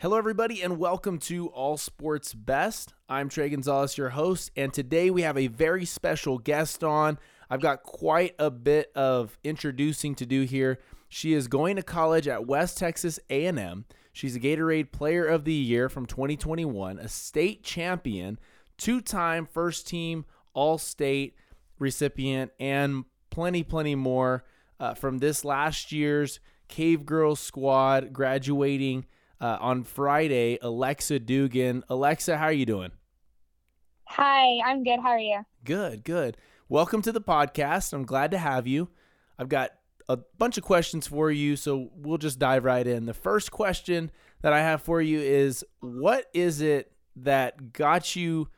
Hello, everybody, and welcome to All Sports Best. I'm Trey Gonzalez, your host, and today we have a very special guest on. I've got quite a bit of introducing to do here. She is going to college at West Texas A&M. She's a Gatorade Player of the Year from 2021, a state champion, two-time first team All-State recipient, and plenty, plenty more uh, from this last year's Cave Girls squad graduating uh, on Friday, Alexa Dugan. Alexa, how are you doing? Hi, I'm good. How are you? Good, good. Welcome to the podcast. I'm glad to have you. I've got a bunch of questions for you, so we'll just dive right in. The first question that I have for you is what is it that got you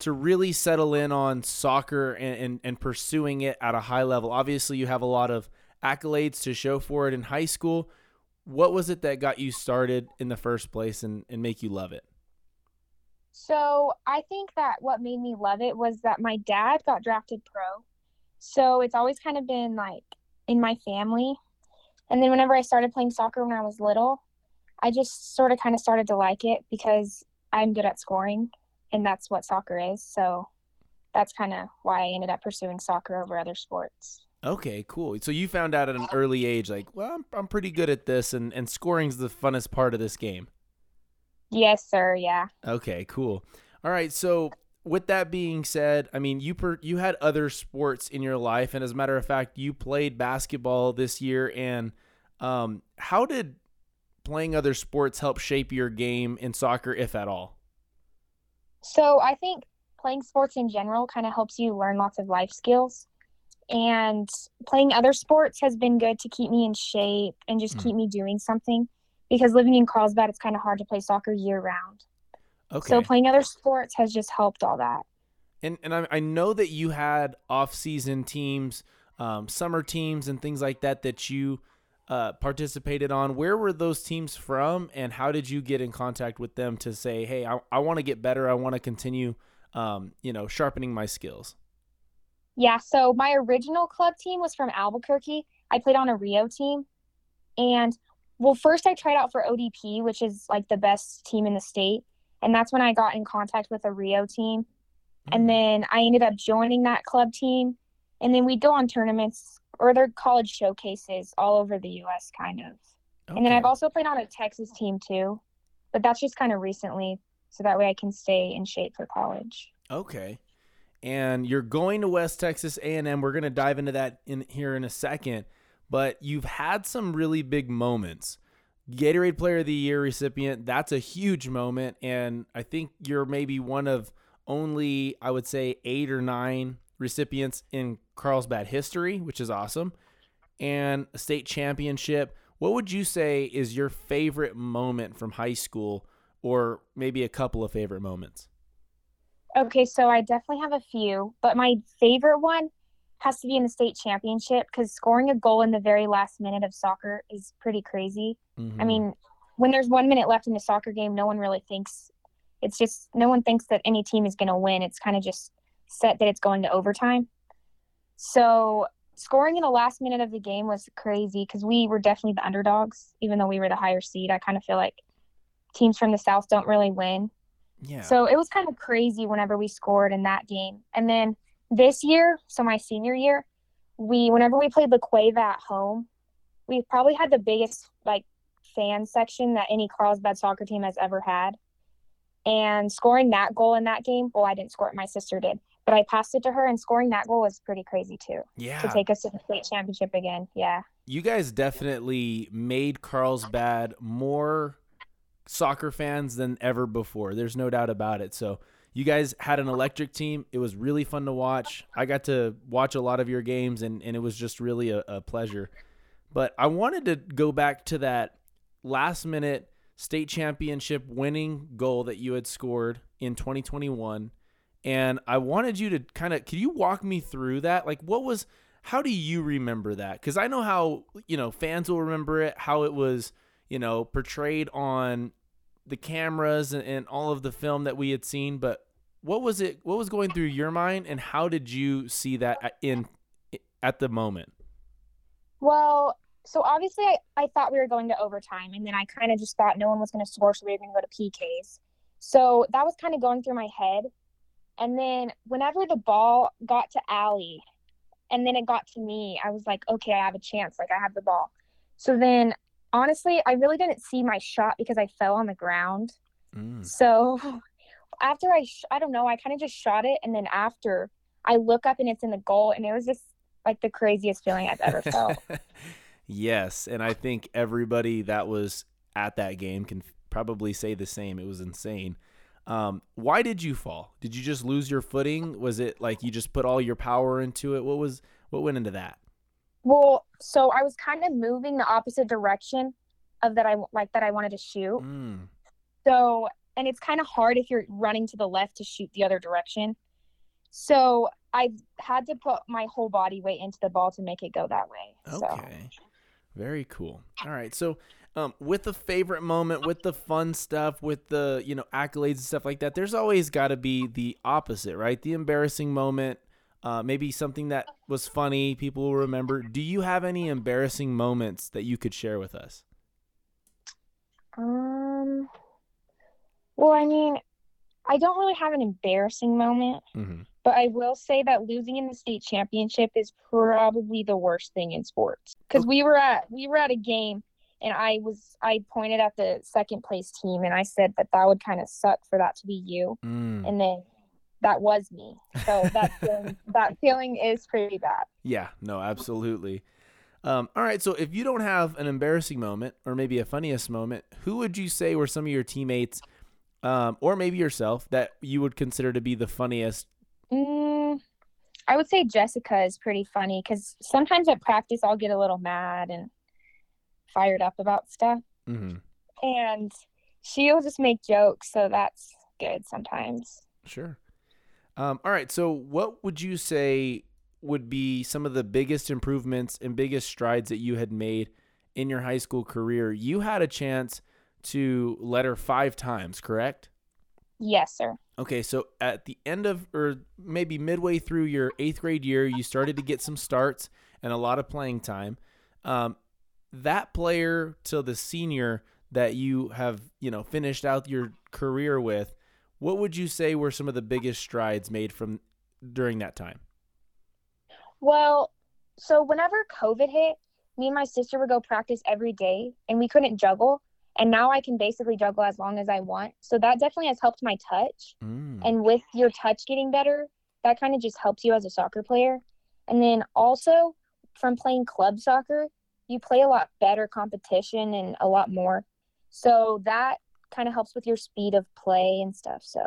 to really settle in on soccer and, and, and pursuing it at a high level? Obviously, you have a lot of accolades to show for it in high school what was it that got you started in the first place and, and make you love it? So I think that what made me love it was that my dad got drafted pro. So it's always kind of been like in my family. And then whenever I started playing soccer when I was little, I just sort of kind of started to like it because I'm good at scoring and that's what soccer is. So that's kind of why I ended up pursuing soccer over other sports. Okay, cool. So you found out at an early age, like, well, I'm, I'm pretty good at this, and and scoring's the funnest part of this game. Yes, sir. Yeah. Okay, cool. All right. So with that being said, I mean, you per, you had other sports in your life, and as a matter of fact, you played basketball this year. And um, how did playing other sports help shape your game in soccer, if at all? So I think playing sports in general kind of helps you learn lots of life skills and playing other sports has been good to keep me in shape and just mm. keep me doing something because living in Carlsbad it's kind of hard to play soccer year round. Okay. So playing other sports has just helped all that. And and I, I know that you had off season teams, um, summer teams, and things like that that you uh, participated on. Where were those teams from, and how did you get in contact with them to say, "Hey, I, I want to get better. I want to continue, um, you know, sharpening my skills." Yeah, so my original club team was from Albuquerque. I played on a Rio team. And well, first I tried out for ODP, which is like the best team in the state. And that's when I got in contact with a Rio team. And mm. then I ended up joining that club team. And then we'd go on tournaments or their college showcases all over the US kind of. Okay. And then I've also played on a Texas team too. But that's just kind of recently so that way I can stay in shape for college. Okay and you're going to West Texas A&M. We're going to dive into that in here in a second, but you've had some really big moments. Gatorade Player of the Year recipient, that's a huge moment and I think you're maybe one of only I would say 8 or 9 recipients in Carlsbad history, which is awesome. And a state championship. What would you say is your favorite moment from high school or maybe a couple of favorite moments? Okay, so I definitely have a few, but my favorite one has to be in the state championship because scoring a goal in the very last minute of soccer is pretty crazy. Mm-hmm. I mean, when there's one minute left in the soccer game, no one really thinks it's just no one thinks that any team is going to win. It's kind of just set that it's going to overtime. So scoring in the last minute of the game was crazy because we were definitely the underdogs, even though we were the higher seed. I kind of feel like teams from the south don't really win. Yeah. So it was kind of crazy whenever we scored in that game. And then this year, so my senior year, we whenever we played La Cueva at home, we probably had the biggest like fan section that any Carlsbad soccer team has ever had. And scoring that goal in that game, well, I didn't score it, my sister did, but I passed it to her, and scoring that goal was pretty crazy too. Yeah. To take us to the state championship again. Yeah. You guys definitely made Carlsbad more soccer fans than ever before. There's no doubt about it. So you guys had an electric team. It was really fun to watch. I got to watch a lot of your games, and, and it was just really a, a pleasure. But I wanted to go back to that last minute state championship winning goal that you had scored in 2021. And I wanted you to kind of, could you walk me through that? Like, what was, how do you remember that? Because I know how, you know, fans will remember it, how it was you know, portrayed on the cameras and, and all of the film that we had seen. But what was it? What was going through your mind, and how did you see that in at the moment? Well, so obviously I, I thought we were going to overtime and then I kind of just thought no one was going to score so we were going to go to PKs. So that was kind of going through my head. And then whenever the ball got to Allie and then it got to me, I was like, okay, I have a chance. Like I have the ball. So then honestly, I really didn't see my shot because I fell on the ground. Mm. So after I, sh- I don't know, I kind of just shot it. And then after I look up and it's in the goal and it was just like the craziest feeling I've ever felt. yes. And I think everybody that was at that game can probably say the same. It was insane. Um, why did you fall? Did you just lose your footing? Was it like you just put all your power into it? What was what went into that? Well, so I was kind of moving the opposite direction of that I like that I wanted to shoot. Mm. So, and it's kind of hard if you're running to the left to shoot the other direction. So I had to put my whole body weight into the ball to make it go that way. Okay. So. Very cool. All right. So um, with the favorite moment, with the fun stuff, with the you know accolades and stuff like that, there's always got to be the opposite, right? The embarrassing moment, uh, maybe something that was funny, people will remember. Do you have any embarrassing moments that you could share with us? Um. Well, I mean, I don't really have an embarrassing moment, mm-hmm. but I will say that losing in the state championship is probably the worst thing in sports because we were at we were at a game and I was I pointed at the second place team and I said that that would kind of suck for that to be you, mm. and then that was me. So that feeling, that feeling is pretty bad. Yeah, no, absolutely. Um, all right, so if you don't have an embarrassing moment or maybe a funniest moment, who would you say were some of your teammates, um, or maybe yourself, that you would consider to be the funniest? Mm, I would say Jessica is pretty funny because sometimes at practice I'll get a little mad and fired up about stuff. Mm-hmm. And she'll just make jokes, so that's good sometimes. Sure. Um, all right. So, what would you say would be some of the biggest improvements and biggest strides that you had made in your high school career? You had a chance to letter five times, correct? Yes, sir. Okay, so at the end of, or maybe midway through your eighth grade year, you started to get some starts and a lot of playing time. Um, that player to the senior that you have, you know, finished out your career with, what would you say were some of the biggest strides made from during that time? Well, so whenever COVID hit, me and my sister would go practice every day and we couldn't juggle. And now I can basically juggle as long as I want. So that definitely has helped my touch. Mm. And with your touch getting better, that kind of just helps you as a soccer player. And then also from playing club soccer, you play a lot better competition and a lot more. So that kind of helps with your speed of play and stuff. So.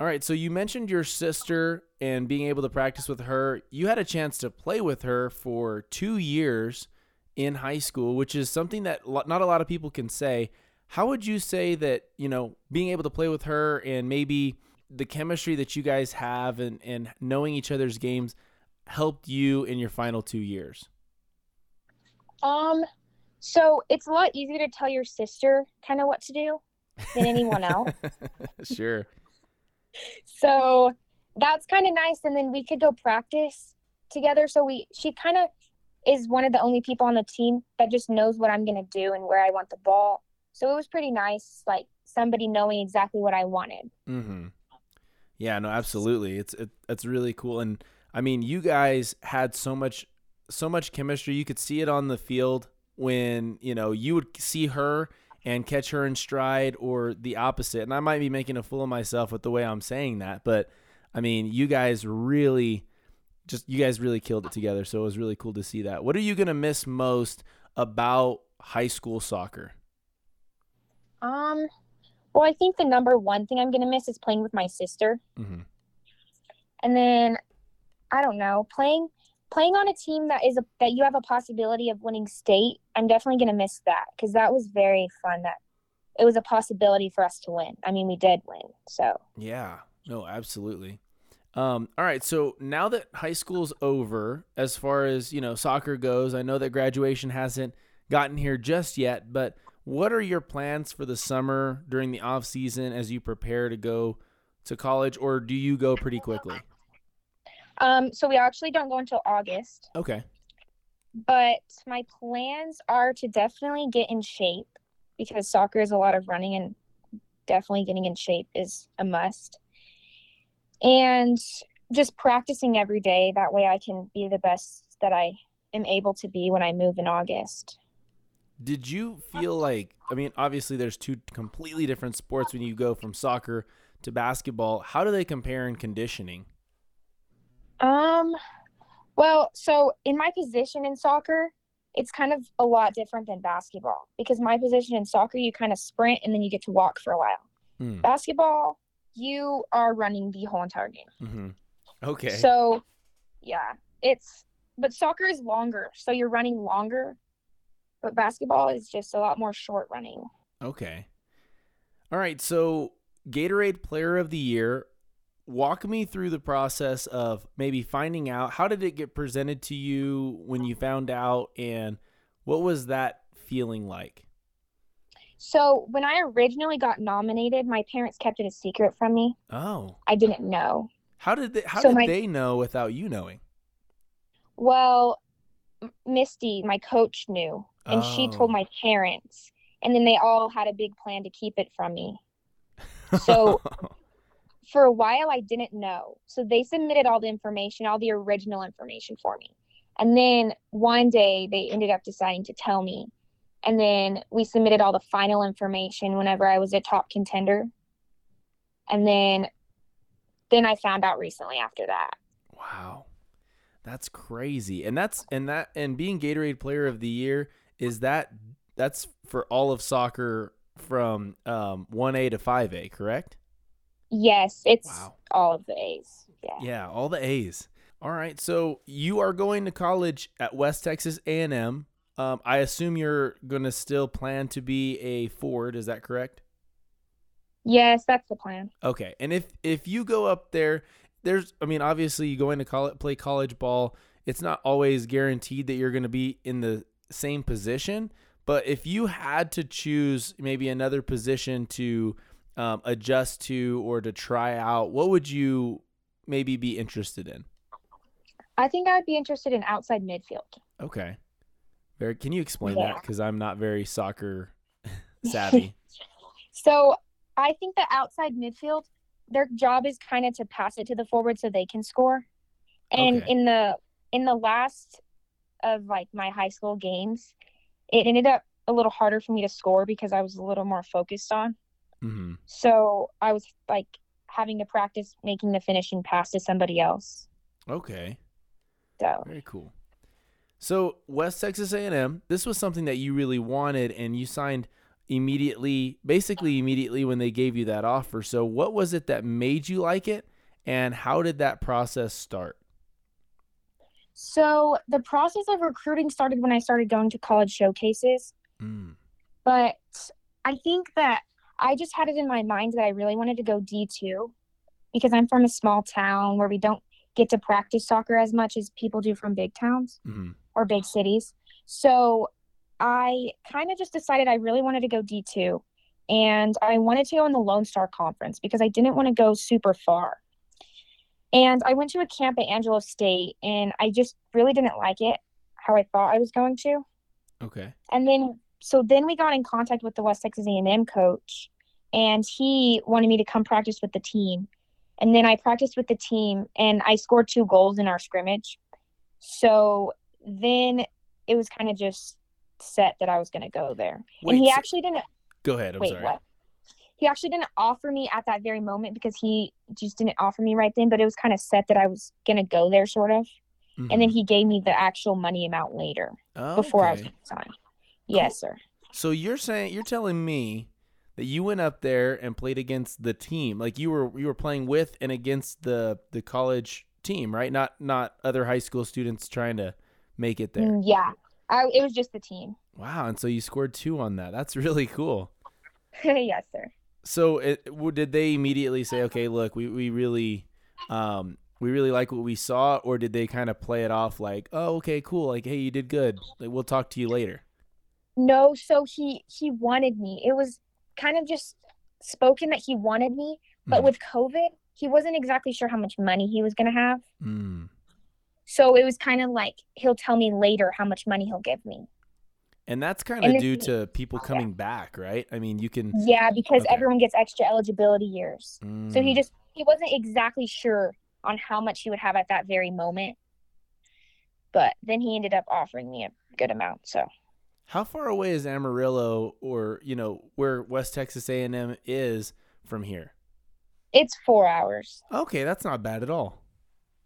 All right, so you mentioned your sister and being able to practice with her. You had a chance to play with her for 2 years in high school, which is something that not a lot of people can say. How would you say that, you know, being able to play with her and maybe the chemistry that you guys have and, and knowing each other's games helped you in your final two years? Um, so it's a lot easier to tell your sister kind of what to do than anyone else. sure. So that's kind of nice, and then we could go practice together. So we, she kind of is one of the only people on the team that just knows what I'm gonna do and where I want the ball. So it was pretty nice, like somebody knowing exactly what I wanted. Mm-hmm. Yeah, no, absolutely. It's it, it's really cool, and I mean, you guys had so much so much chemistry. You could see it on the field when, you know, you would see her and catch her in stride or the opposite. And I might be making a fool of myself with the way I'm saying that, but I mean, you guys really just you guys really killed it together. So it was really cool to see that. What are you going to miss most about high school soccer? Um well, I think the number one thing I'm going to miss is playing with my sister. Mm-hmm. And then I don't know, playing playing on a team that is a, that you have a possibility of winning state, I'm definitely going to miss that because that was very fun. That it was a possibility for us to win. I mean, we did win. So yeah, no, absolutely. Um, all right, so now that high school's over, as far as you know, soccer goes, I know that graduation hasn't gotten here just yet, but what are your plans for the summer during the off season as you prepare to go to college, or do you go pretty quickly? Um, so we actually don't go until August. Okay. but my plans are to definitely get in shape because soccer is a lot of running and definitely getting in shape is a must. And just practicing every day that way I can be the best that I am able to be when I move in August. Did you feel like I mean obviously there's two completely different sports when you go from soccer to basketball. How do they compare in conditioning? Um well, so in my position in soccer, it's kind of a lot different than basketball because my position in soccer, you kind of sprint and then you get to walk for a while. Hmm. Basketball, you are running the whole entire game. Mm-hmm. Okay. So, yeah, it's but soccer is longer, so you're running longer. But basketball is just a lot more short running. Okay. All right. So, Gatorade Player of the Year. Walk me through the process of maybe finding out how did it get presented to you when you found out, and what was that feeling like? So when I originally got nominated, my parents kept it a secret from me. Oh. I didn't know. How did they, how so did my, they know without you knowing? Well, Misty, my coach knew, and oh. she told oh. my parents, and then they all had a big plan to keep it from me. So for a while I didn't know. So they submitted all the information, all the original information for me. And then one day they ended up deciding to tell me and then we submitted all the final information whenever I was a top contender. And then then I found out recently after that. Wow. That's crazy. And that's and that and being Gatorade player of the year is that that's for all of soccer from um 1A to 5A, correct? Yes, it's wow. all of the A's. Yeah. Yeah, all the A's. All right. So you are going to college at West Texas A&M. Um, I assume you're going to still plan to be a forward. Is that correct? Yes, that's the plan. Okay, and if if you go up there, there's, I mean, obviously you go into college, play college ball. It's not always guaranteed that you're going to be in the same position. But if you had to choose maybe another position to um, adjust to or to try out, what would you maybe be interested in? I think I would be interested in outside midfield. Okay. Very, can you explain yeah. that? Because I'm not very soccer savvy. so I think the outside midfield, their job is kind of to pass it to the forward so they can score. And okay. in the in the last of like my high school games, it ended up a little harder for me to score because I was a little more focused on. Mm-hmm. So I was like having to practice making the finishing pass to somebody else. Okay. So very cool. So West Texas A&M, this was something that you really wanted, and you signed immediately, basically immediately when they gave you that offer. So what was it that made you like it, and how did that process start? So the process of recruiting started when I started going to college showcases. Mm. But I think that I just had it in my mind that I really wanted to go D2 because I'm from a small town where we don't get to practice soccer as much as people do from big towns. Mm-hmm or big cities. So I kind of just decided I really wanted to go D2 and I wanted to go in the Lone Star Conference because I didn't want to go super far. And I went to a camp at Angelo State and I just really didn't like it how I thought I was going to. Okay. And then so then we got in contact with the West Texas A&M coach and he wanted me to come practice with the team. And then I practiced with the team and I scored two goals in our scrimmage. So then it was kind of just set that I was going to go there. Wait, and he actually didn't. Go ahead. I'm wait, sorry. What? He actually didn't offer me at that very moment because he just didn't offer me right then, but it was kind of set that I was going to go there, sort of. Mm-hmm. And then mm-hmm. he gave me the actual money amount later oh, before. I was going to sign. Yes, sir. So you're saying you're telling me that you went up there and played against the team, like you were you were playing with and against the the college team, right? Not not other high school students trying to make it there. Mm, yeah, I, it was just the team. Wow, and so you scored two on that. That's really cool. yes, sir. So, it, did they immediately say, "Okay, look, we we really, um, we really like what we saw," or did they kind of play it off like, "Oh, okay, cool, like, hey, you did good. Like, we'll talk to you later." No, so he he wanted me. It was kind of just spoken that he wanted me, but mm. with COVID, he wasn't exactly sure how much money he was going to have. Mm. So it was kind of like he'll tell me later how much money he'll give me. And that's kind of due to people coming yeah. back, right? I mean, you can. Yeah, because okay. everyone gets extra eligibility years. Mm. So he mm. just he wasn't exactly sure on how much he would have at that very moment. But then he ended up offering me a good amount. So. How far away is Amarillo, or you know where West Texas A and M is from here? It's four hours. Okay, that's not bad at all.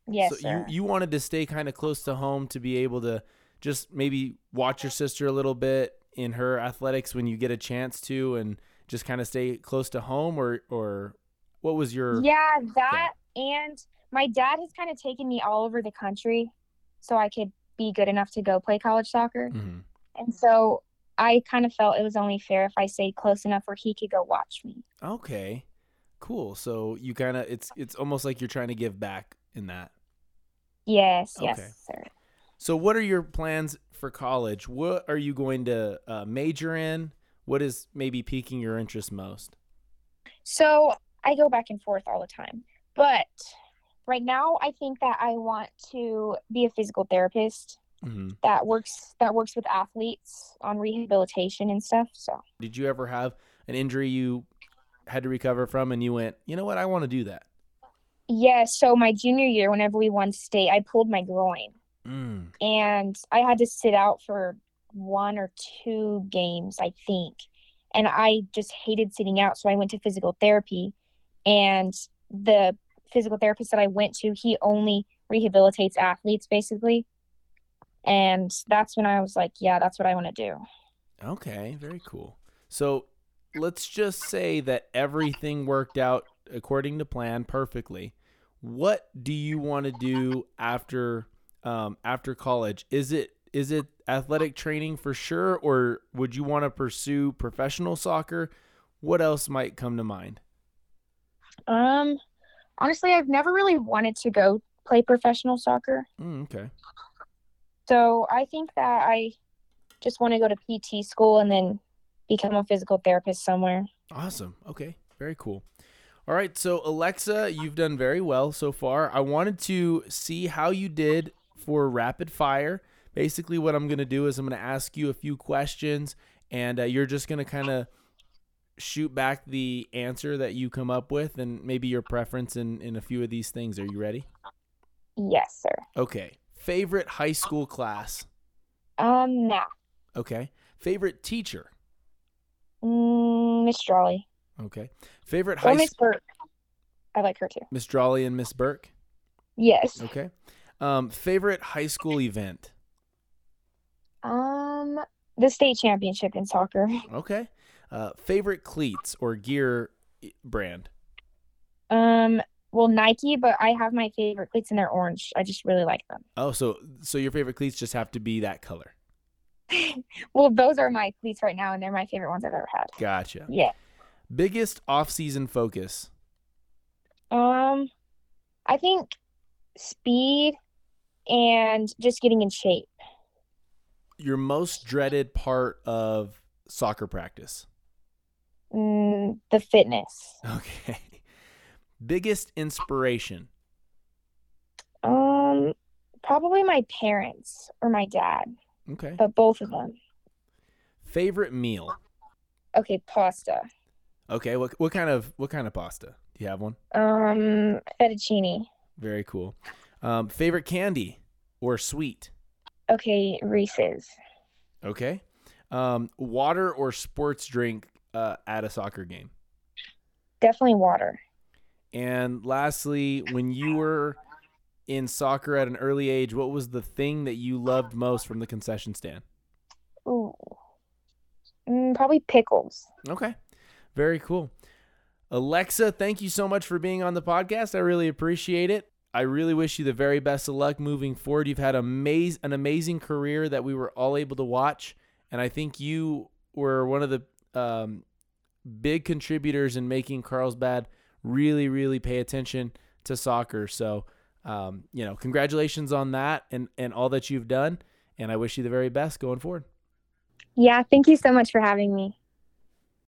Yes, so sir. you you wanted to stay kind of close to home to be able to just maybe watch your sister a little bit in her athletics when you get a chance to, and just kind of stay close to home, or or what was your? Yeah, that and my dad has kind of taken me all over the country, so I could be good enough to go play college soccer, mm-hmm. And so I kind of felt it was only fair if I stayed close enough where he could go watch me. Okay, cool. So you kind of it's it's almost like you're trying to give back in that. Yes, okay. yes, sir. So, what are your plans for college? What are you going to uh, major in? What is maybe piquing your interest most? So, I go back and forth all the time, but right now, I think that I want to be a physical therapist mm-hmm. that works that works with athletes on rehabilitation and stuff. So, did you ever have an injury you had to recover from, and you went, you know what, I want to do that? Yeah. So my junior year, whenever we won state, I pulled my groin. Mm. And I had to sit out for one or two games, I think. And I just hated sitting out. So I went to physical therapy. And the physical therapist that I went to, he only rehabilitates athletes basically. And that's when I was like, yeah, that's what I want to do. Okay, very cool. So let's just say that everything worked out according to plan perfectly. What do you want to do after um, after college? Is it is it athletic training for sure, or would you want to pursue professional soccer? What else might come to mind? Um, honestly, I've never really wanted to go play professional soccer. Mm, okay. So I think that I just want to go to PT school and then become a physical therapist somewhere. Awesome. Okay. Very cool. All right. So, Alexa, you've done very well so far. I wanted to see how you did for rapid fire. Basically, what I'm going to do is I'm going to ask you a few questions, and uh, you're just going to kind of shoot back the answer that you come up with and maybe your preference in, in a few of these things. Are you ready? Yes, sir. Okay. Favorite high school class? Um, math. Okay. Favorite teacher? Mm, Miss Drawley. Okay. Favorite high Miss Burke. I like her too. Miss Drawley and Miss Burke? Yes. Okay. Um, favorite high school event? Um, the state championship in soccer. Okay. Uh, favorite cleats or gear brand? Um, well, Nike, but I have my favorite cleats and they're orange. I just really like them. Oh, so so your favorite cleats just have to be that color? well, those are my cleats right now, and they're my favorite ones I've ever had. Gotcha. Yeah. Biggest off-season focus? Um, I think speed and just getting in shape. Your most dreaded part of soccer practice? Mm, the fitness. Okay. Biggest inspiration? Um, probably my parents or my dad. Okay. But both of them. Favorite meal? Okay, pasta. Okay, what what kind of what kind of pasta? Do you have one? Um, fettuccine. Very cool. Um, favorite candy or sweet? Okay, Reese's. Okay. Um, water or sports drink uh, at a soccer game? Definitely water. And lastly, when you were in soccer at an early age, what was the thing that you loved most from the concession stand? Ooh. Mm, probably pickles. Okay. Very cool. Alexa, thank you so much for being on the podcast. I really appreciate it. I really wish you the very best of luck moving forward. You've had amaz- an amazing career that we were all able to watch, and I think you were one of the um, big contributors in making Carlsbad really, really pay attention to soccer. So um, you know, congratulations on that and, and all that you've done. And I wish you the very best going forward. Yeah, thank you so much for having me.